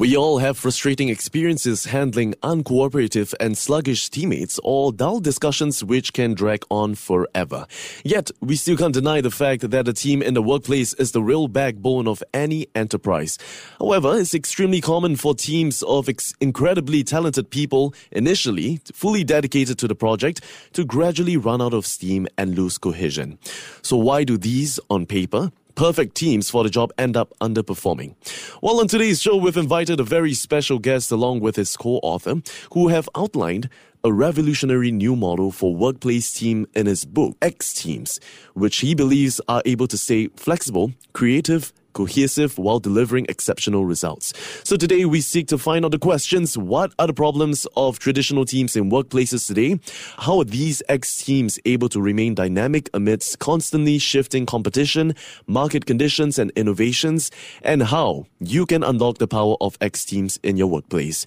We all have frustrating experiences handling uncooperative and sluggish teammates or dull discussions which can drag on forever. Yet, we still can't deny the fact that a team in the workplace is the real backbone of any enterprise. However, it's extremely common for teams of ex- incredibly talented people, initially fully dedicated to the project, to gradually run out of steam and lose cohesion. So why do these, on paper, perfect teams for the job end up underperforming. Well, on today's show, we've invited a very special guest along with his co-author who have outlined a revolutionary new model for workplace team in his book, X Teams, which he believes are able to stay flexible, creative, cohesive while delivering exceptional results. So today we seek to find out the questions. What are the problems of traditional teams in workplaces today? How are these X teams able to remain dynamic amidst constantly shifting competition, market conditions and innovations? And how you can unlock the power of X teams in your workplace.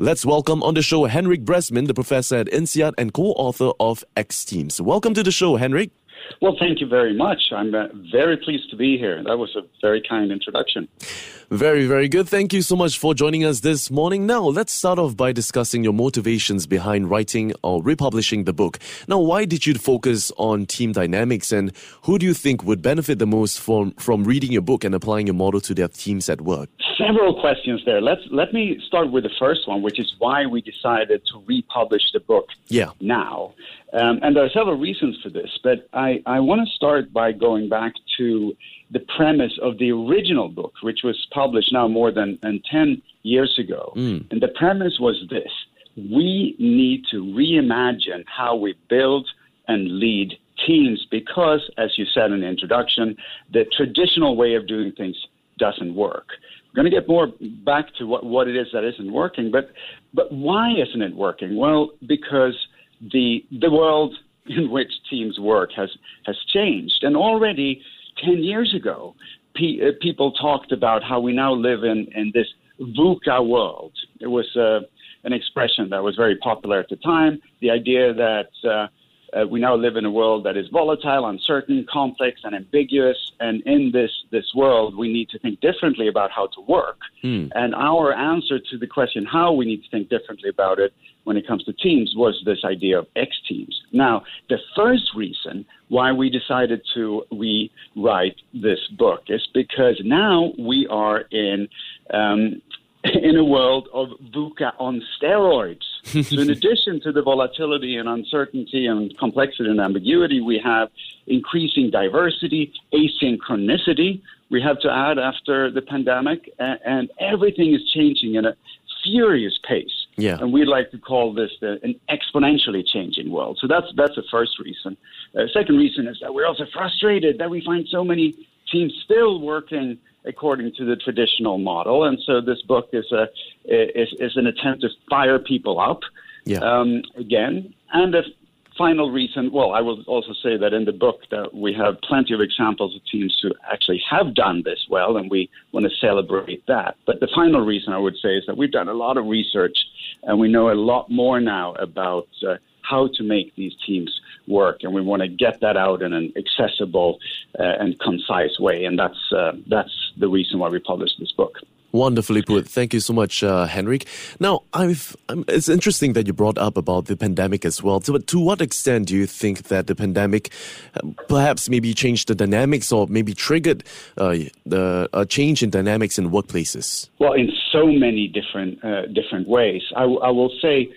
Let's welcome on the show Henrik Bresman, the professor at INSEAD and co-author of X Teams. Welcome to the show, Henrik. Well, thank you very much. I'm uh, very pleased to be here. That was a very kind introduction. Very, very good. Thank you so much for joining us this morning. Now, let's start off by discussing your motivations behind writing or republishing the book. Now, why did you focus on team dynamics and who do you think would benefit the most from, from reading your book and applying your model to their teams at work? Several questions there. Let's let me start with the first one, which is why we decided to republish the book yeah. now. Um, and there are several reasons for this, but I, I want to start by going back to the premise of the original book, which was published now more than, than 10 years ago. Mm. And the premise was this we need to reimagine how we build and lead teams because, as you said in the introduction, the traditional way of doing things doesn't work. We're going to get more back to what, what it is that isn't working, but, but why isn't it working? Well, because the, the world in which teams work has, has changed. And already 10 years ago, pe- uh, people talked about how we now live in, in this VUCA world. It was uh, an expression that was very popular at the time. The idea that uh, we now live in a world that is volatile, uncertain, complex, and ambiguous. And in this this world, we need to think differently about how to work. Mm. And our answer to the question how we need to think differently about it when it comes to teams was this idea of X teams. Now, the first reason why we decided to rewrite this book is because now we are in um, in a world of VUCA on steroids. So, in addition to the volatility and uncertainty and complexity and ambiguity, we have increasing diversity, asynchronicity. We have to add after the pandemic, and, and everything is changing in a furious pace. Yeah. And we like to call this the, an exponentially changing world. So that's that's the first reason. Uh, second reason is that we're also frustrated that we find so many teams still working according to the traditional model, and so this book is a is, is an attempt to fire people up Yeah. um, again. And the final reason, well, I will also say that in the book that we have plenty of examples of teams who actually have done this well, and we want to celebrate that. But the final reason I would say is that we've done a lot of research, and we know a lot more now about uh, how to make these teams work, and we want to get that out in an accessible uh, and concise way, and that's uh, that's the reason why we published this book. Wonderfully put. Thank you so much, uh, Henrik. Now, I've, um, it's interesting that you brought up about the pandemic as well. So, to what extent do you think that the pandemic uh, perhaps maybe changed the dynamics or maybe triggered uh, the a change in dynamics in workplaces? Well, in so many different uh, different ways. I, w- I will say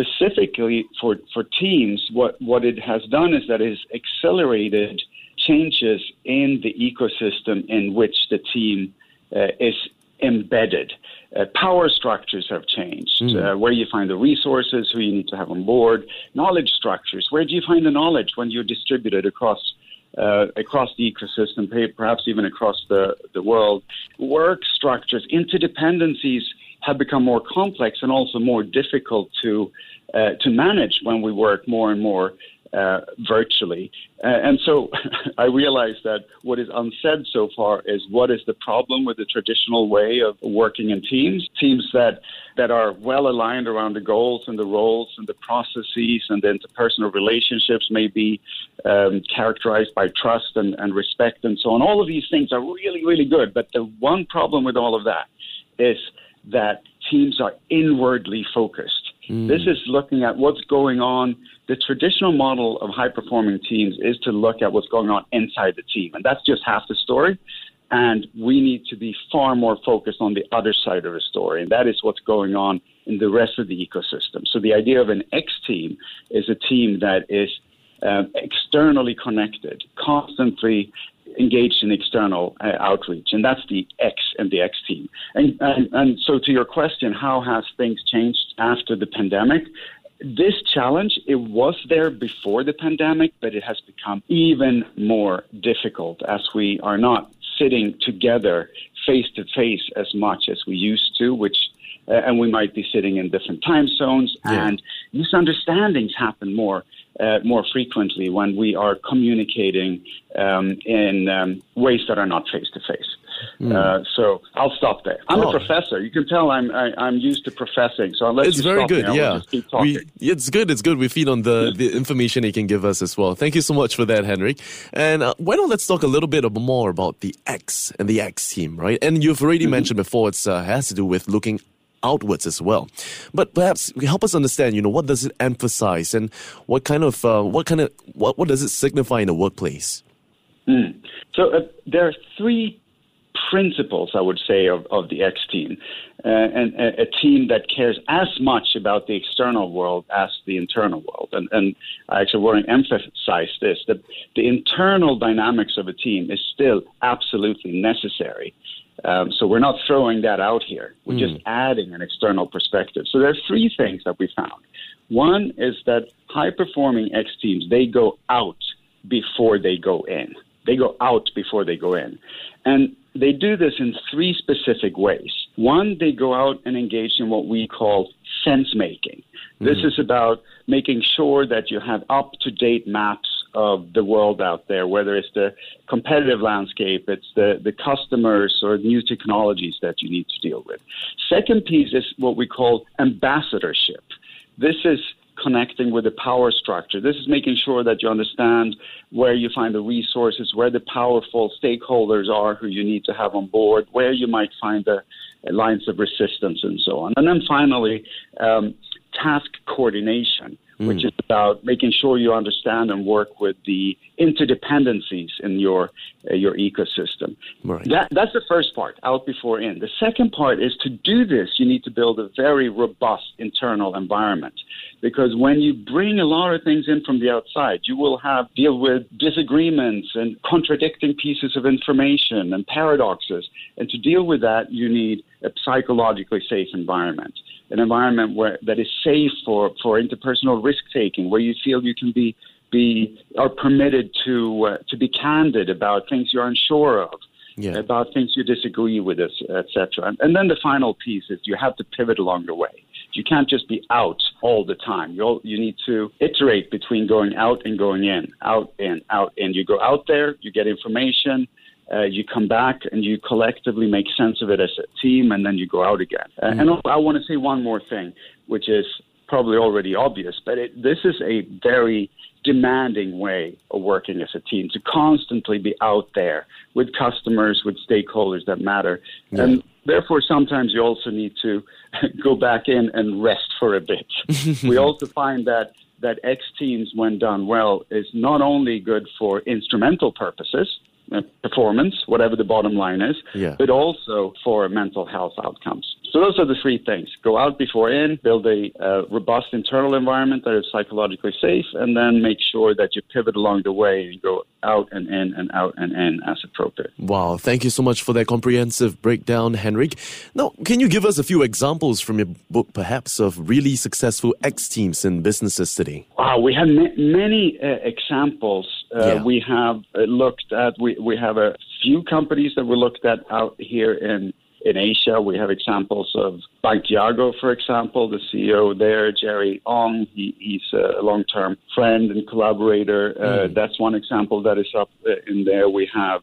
specifically for for teams, what what it has done is that it has accelerated changes in the ecosystem in which the team uh, is embedded. Uh, power structures have changed. Uh, where you find the resources, who you need to have on board, knowledge structures. Where do you find the knowledge when you're distributed across uh, across the ecosystem, perhaps even across the, the world. Work structures, interdependencies have become more complex and also more difficult to uh, to manage when we work more and more uh, virtually. Uh, and so I realize that what is unsaid so far is what is the problem with the traditional way of working in teams? Teams that, that are well aligned around the goals and the roles and the processes and then the interpersonal relationships may be um, characterized by trust and, and respect and so on. All of these things are really, really good. But the one problem with all of that is that teams are inwardly focused. Mm. This is looking at what's going on. The traditional model of high performing teams is to look at what's going on inside the team, and that's just half the story. And we need to be far more focused on the other side of the story, and that is what's going on in the rest of the ecosystem. So the idea of an X team is a team that is um, externally connected, constantly engaged in external uh, outreach, and that's the X and the X team. And, and, and so, to your question, how has things changed after the pandemic? This challenge, it was there before the pandemic, but it has become even more difficult as we are not sitting together face to face as much as we used to, which uh, and we might be sitting in different time zones, yeah. and misunderstandings happen more uh, more frequently when we are communicating um, in um, ways that are not face to face. So I'll stop there. I'm oh. a professor. You can tell I'm I, am i am used to professing. So unless it's very good. Me, yeah, we, it's good. It's good. We feed on the the information he can give us as well. Thank you so much for that, Henrik. And uh, why don't let's talk a little bit more about the X and the X team, right? And you've already mm-hmm. mentioned before it uh, has to do with looking outwards as well. But perhaps help us understand, you know, what does it emphasize and what kind of uh, what kind of what what does it signify in the workplace? Mm. So uh, there are three principles, I would say, of, of the X team, uh, and a, a, team that cares as much about the external world as the internal world. And, and I actually want to emphasize this: that the internal dynamics of a team is still absolutely necessary. Um, so we're not throwing that out here. We're mm. just adding an external perspective. So there are three things that we found. One is that high performing X teams, they go out before they go in. They go out before they go in. And they do this in three specific ways. One, they go out and engage in what we call sense making. This mm. is about making sure that you have up to date maps of the world out there, whether it's the competitive landscape, it's the, the customers or new technologies that you need to deal with. Second piece is what we call ambassadorship. This is connecting with the power structure. This is making sure that you understand where you find the resources, where the powerful stakeholders are who you need to have on board, where you might find the lines of resistance, and so on. And then finally, um, task coordination mm. which is about making sure you understand and work with the interdependencies in your uh, your ecosystem. Right. That, that's the first part, out before in. The second part is to do this, you need to build a very robust internal environment. Because when you bring a lot of things in from the outside, you will have deal with disagreements and contradicting pieces of information and paradoxes. And to deal with that, you need a psychologically safe environment an environment where that is safe for, for interpersonal risk taking, where you feel you can be be are permitted to uh, to be candid about things you're unsure of, yeah. about things you disagree with, etc. And, and then the final piece is you have to pivot along the way. You can't just be out all the time. You you need to iterate between going out and going in, out in, out in. You go out there, you get information, uh, you come back and you collectively make sense of it as a team, and then you go out again. Uh, mm-hmm. And I want to say one more thing, which is probably already obvious, but it, this is a very demanding way of working as a team to constantly be out there with customers, with stakeholders that matter. Yeah. And therefore, sometimes you also need to go back in and rest for a bit. we also find that that X teams, when done well, is not only good for instrumental purposes, performance, whatever the bottom line is, yeah. but also for mental health outcomes. So those are the three things: go out before in, build a uh, robust internal environment that is psychologically safe, and then make sure that you pivot along the way and go out and in and out and in as appropriate. Wow! Thank you so much for that comprehensive breakdown, Henrik. Now, can you give us a few examples from your book, perhaps, of really successful X teams in businesses today? Wow, we have ma- many uh, examples uh, yeah. We have uh, looked at we we have a few companies that we looked at out here in in Asia, we have examples of Bank Jago, for example, the CEO there, Jerry Ng. He, he's a long-term friend and collaborator. Uh, mm. That's one example that is up uh, in there. We have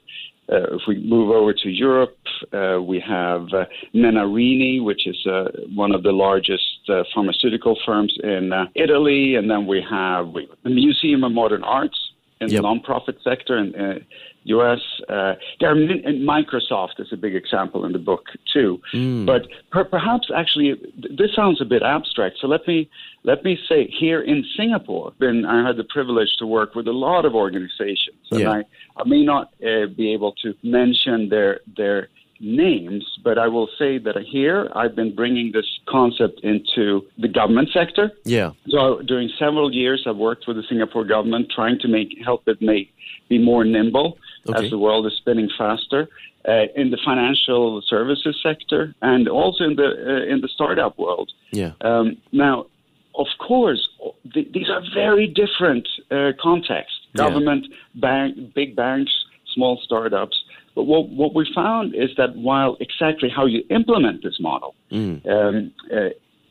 uh, if we move over to Europe, uh, we have uh, Menarini, which is uh, one of the largest uh, pharmaceutical firms in uh, Italy, and then we have the Museum of Modern Arts in yep. the nonprofit sector in uh, U.S. Uh, there Microsoft is a big example in the book too. Mm. But per, perhaps actually, this sounds a bit abstract. So let me let me say here in Singapore, been I had the privilege to work with a lot of organizations, and yeah. I, I may not uh, be able to mention their their names, but I will say that here I've been bringing this concept into the government sector. Yeah. So during several years, I've worked with the Singapore government trying to make help it make be more nimble okay. as the world is spinning faster. Uh, in the financial services sector and also in the uh, in the startup world. Yeah. Um, now, of course, th- these are very different uh, contexts: government, yeah. bank, big banks, small startups. But what, what we found is that while exactly how you implement this model mm. um, uh,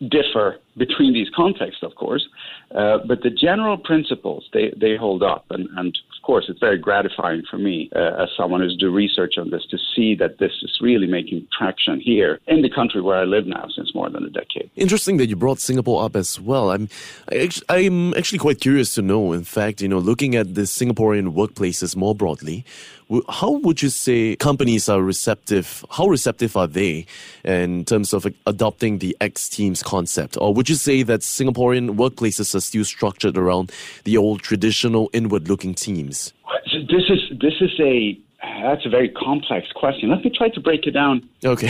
differ between these contexts, of course, uh, but the general principles they, they hold up, and, and course, it's very gratifying for me uh, as someone who's do research on this to see that this is really making traction here in the country where I live now since more than a decade. Interesting that you brought Singapore up as well. I'm I'm actually quite curious to know. In fact, you know, looking at the Singaporean workplaces more broadly, how would you say companies are receptive? How receptive are they in terms of adopting the X Teams concept, or would you say that Singaporean workplaces are still structured around the old traditional inward-looking teams? This is this is a that's a very complex question. Let me try to break it down. Okay.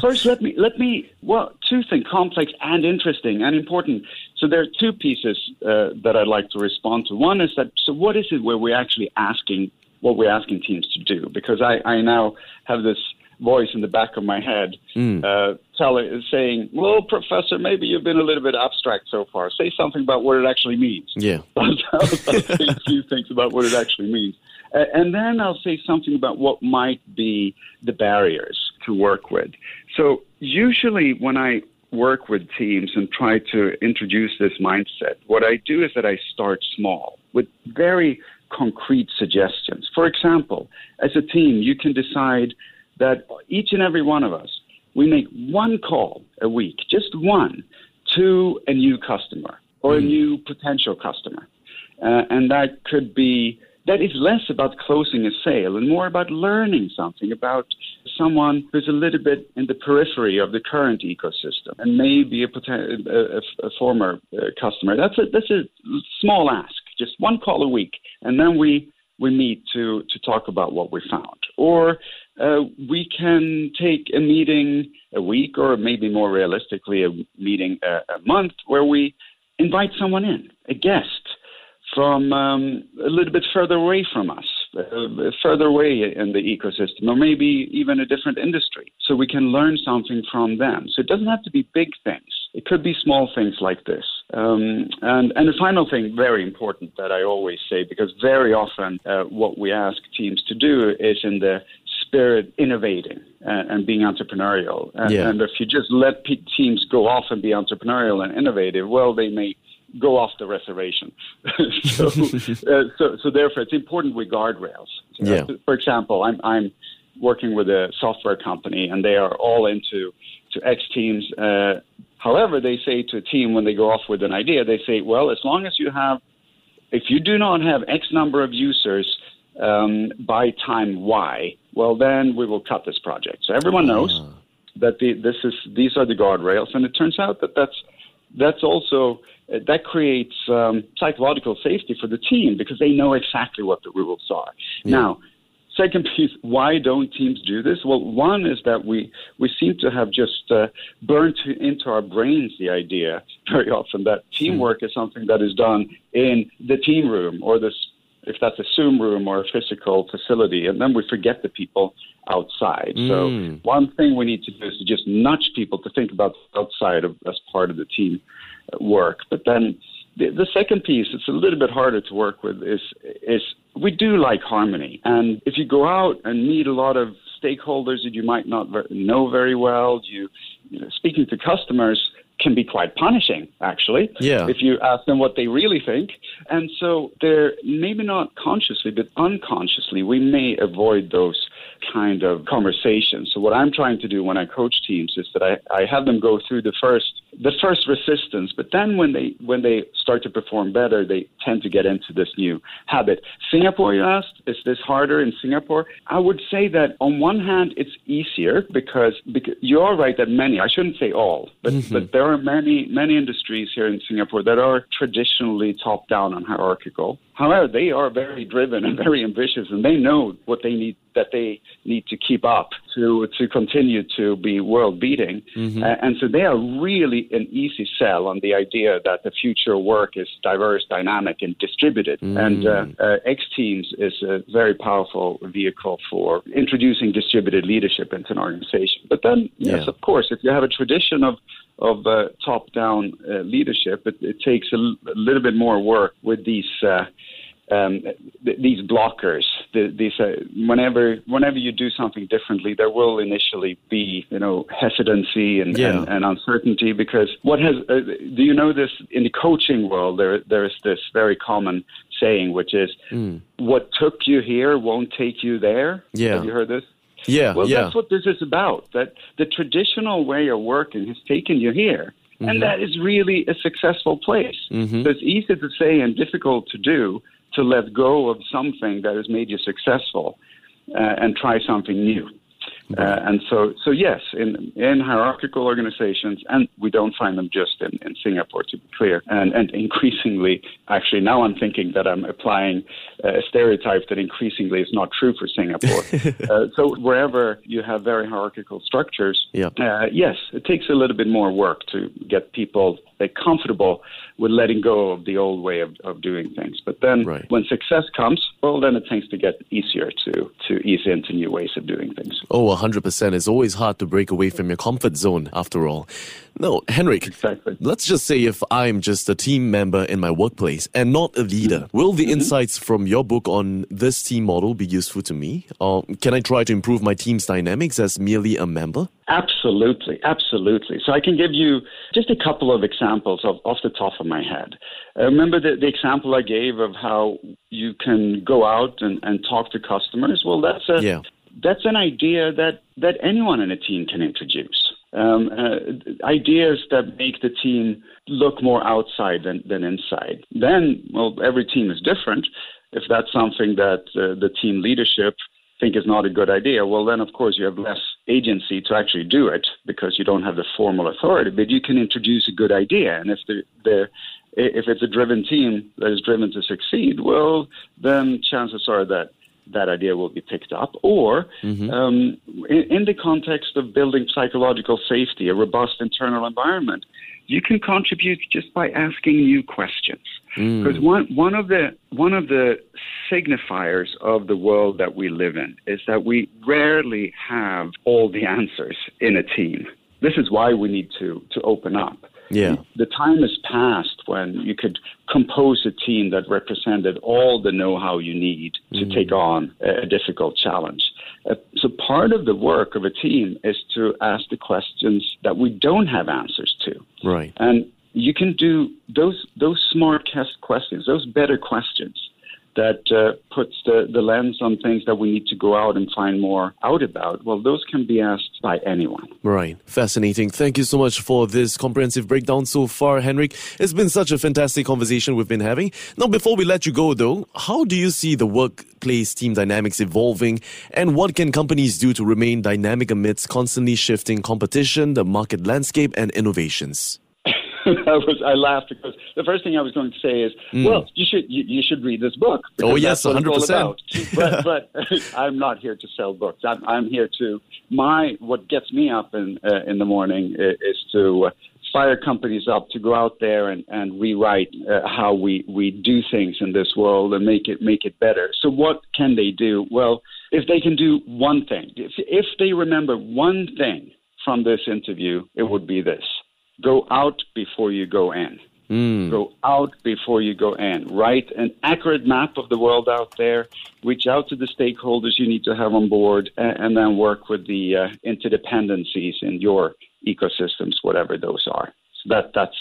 First, let me let me well, two things: complex and interesting and important. So there are two pieces uh, that I'd like to respond to. One is that so what is it where we're actually asking what we're asking teams to do? Because I, I now have this voice in the back of my head mm. uh, telling, saying, "Well, Professor, maybe you've been a little bit abstract so far. Say something about what it actually means." Yeah, I'll, I'll say a few things about what it actually means, uh, and then I'll say something about what might be the barriers to work with. So usually, when I work with teams and try to introduce this mindset, what I do is that I start small with very concrete suggestions. For example, as a team, you can decide that each and every one of us, we make one call a week, just one, to a new customer or mm. a new potential customer. Uh, and that could be, that is less about closing a sale and more about learning something about someone who's a little bit in the periphery of the current ecosystem and maybe a, a, a former uh, customer. That's a, that's a small ask, just one call a week. And then we, we meet to, to talk about what we found. Or uh, we can take a meeting a week or maybe more realistically a meeting a, a month where we invite someone in, a guest from um, a little bit further away from us, uh, further away in the ecosystem, or maybe even a different industry, so we can learn something from them. So it doesn't have to be big things. It could be small things like this. Um, and, and the final thing, very important, that I always say, because very often uh, what we ask teams to do is in the spirit innovating and, and being entrepreneurial. And, yeah. and, if you just let p- teams go off and be entrepreneurial and innovative, well, they may go off the reservation. so, uh, so, so therefore, it's important with guardrails. So, yeah. For example, I'm, I'm working with a software company, and they are all into to X Teams. Uh, however, they say to a team when they go off with an idea, they say, well, as long as you have, if you do not have X number of users um, by time Y, well, then we will cut this project. So everyone knows uh. that the, this is these are the guardrails, and it turns out that that's that's also uh, that creates um, psychological safety for the team because they know exactly what the rules are. Yeah. Now, second piece, why don't teams do this? Well, one is that we we seem to have just uh, burnt into our brains the idea very often that teamwork is something that is done in the team room or this if that's a Zoom room or a physical facility, and then we forget the people outside. Mm. So one thing we need to do is to just nudge people to think about outside of, as part of the team work. But then the, the second piece, it's a little bit harder to work with, is is we do like harmony, and if you go out and meet a lot of stakeholders that you might not know very well. You, you know, speaking to customers can be quite punishing, actually. Yeah. If you ask them what they really think, and so they're maybe not consciously, but unconsciously, we may avoid those kind of conversations. So what I'm trying to do when I coach teams is that I, I have them go through the first the first resistance, but then when they when they start to perform better, they tend to get into this new habit. Singapore, you asked, is this harder in Singapore? I would say that on one hand, it's easier because, because you're right that many, I shouldn't say all, but, mm-hmm. but there are many many industries here in Singapore that are traditionally top down and hierarchical. However, they are very driven and very ambitious, and they know what they need that they need to keep up to to continue to be world beating. Mm-hmm. Uh, and so they are really an easy sell on the idea that the future work is diverse, dynamic, and distributed. Mm. And uh, uh, X Teams is a very powerful vehicle for introducing distributed leadership into an organization. But then, yes, yeah. of course, if you have a tradition of of uh, top-down uh, leadership, it, it takes a, l- a little bit more work with these uh, um, th- these blockers. The, these uh, whenever whenever you do something differently, there will initially be you know hesitancy and, yeah. and, and, uncertainty because what has uh, do you know this in the coaching world? There there is this very common saying which is mm. what took you here won't take you there. Yeah, have you heard this? Yeah, well, yeah. that's what this is about. That the traditional way of working has taken you here. Mm-hmm. And that is really a successful place. Mm-hmm. So it's easy to say and difficult to do to let go of something that has made you successful uh, and try something new. Uh, and so, so yes, in in hierarchical organizations, and we don't find them just in, in Singapore, to be clear. And and increasingly, actually, now I'm thinking that I'm applying a stereotype that increasingly is not true for Singapore. uh, so wherever you have very hierarchical structures, yeah. Uh, yes, it takes a little bit more work to get people comfortable with letting go of the old way of, of doing things. But then right. when success comes, well, then it tends to get easier to, to ease into new ways of doing things. Oh, 100%. It's always hard to break away from your comfort zone, after all. No, Henrik, exactly. let's just say if I'm just a team member in my workplace and not a leader, mm-hmm. will the mm-hmm. insights from your book on this team model be useful to me? Or can I try to improve my team's dynamics as merely a member? Absolutely, absolutely. So I can give you just a couple of examples of, off the top of my head. Uh, remember the, the example I gave of how you can go out and, and talk to customers? Well, that's a yeah. That's an idea that, that anyone in a team can introduce. Um, uh, ideas that make the team look more outside than, than inside. Then, well, every team is different. If that's something that uh, the team leadership think is not a good idea, well, then of course you have less agency to actually do it because you don't have the formal authority. But you can introduce a good idea, and if the, the if it's a driven team that is driven to succeed, well, then chances are that that idea will be picked up. Or mm-hmm. um, in, in, the context of building psychological safety, a robust internal environment, you can contribute just by asking new questions. Because mm. one one of the one of the signifiers of the world that we live in is that we rarely have all the answers in a team. This is why we need to to open up. Yeah. The time has passed when you could compose a team that represented all the know-how you need to mm. take on a, a difficult challenge. Uh, so part of the work of a team is to ask the questions that we don't have answers to. Right. And you can do those those smart questions, those better questions that uh, puts the, the lens on things that we need to go out and find more out about, well, those can be asked by anyone. Right. Fascinating. Thank you so much for this comprehensive breakdown so far, Henrik. It's been such a fantastic conversation we've been having. Now, before we let you go, though, how do you see the workplace team dynamics evolving, and what can companies do to remain dynamic amidst constantly shifting competition, the market landscape, and innovations? I was I laughed because the first thing I was going to say is, mm. well, you should you, you, should read this book. Oh yes, hundred percent. But but I'm not here to sell books. I'm I'm here to my what gets me up in uh, in the morning is to. Uh, fire companies up to go out there and, and rewrite uh, how we, we do things in this world and make it make it better. So what can they do? Well, if they can do one thing, if, if they remember one thing from this interview, it would be this go out before you go in. Mm. Go out before you go in. Write an accurate map of the world out there. Reach out to the stakeholders you need to have on board, and, and then work with the uh, interdependencies in your ecosystems, whatever those are. So that that's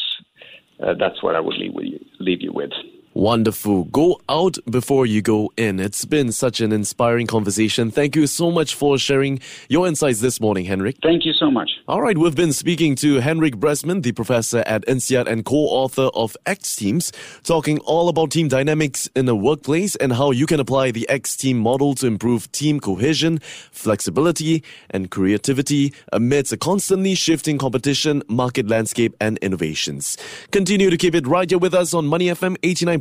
uh, that's what I would leave, you, leave you with. Wonderful. Go out before you go in. It's been such an inspiring conversation. Thank you so much for sharing your insights this morning, Henrik. Thank you so much. All right, we've been speaking to Henrik Bresman, the professor at INSEAD and co-author of X Teams, talking all about team dynamics in the workplace and how you can apply the X Team model to improve team cohesion, flexibility, and creativity amidst a constantly shifting competition, market landscape, and innovations. Continue to keep it right here with us on Money FM 89.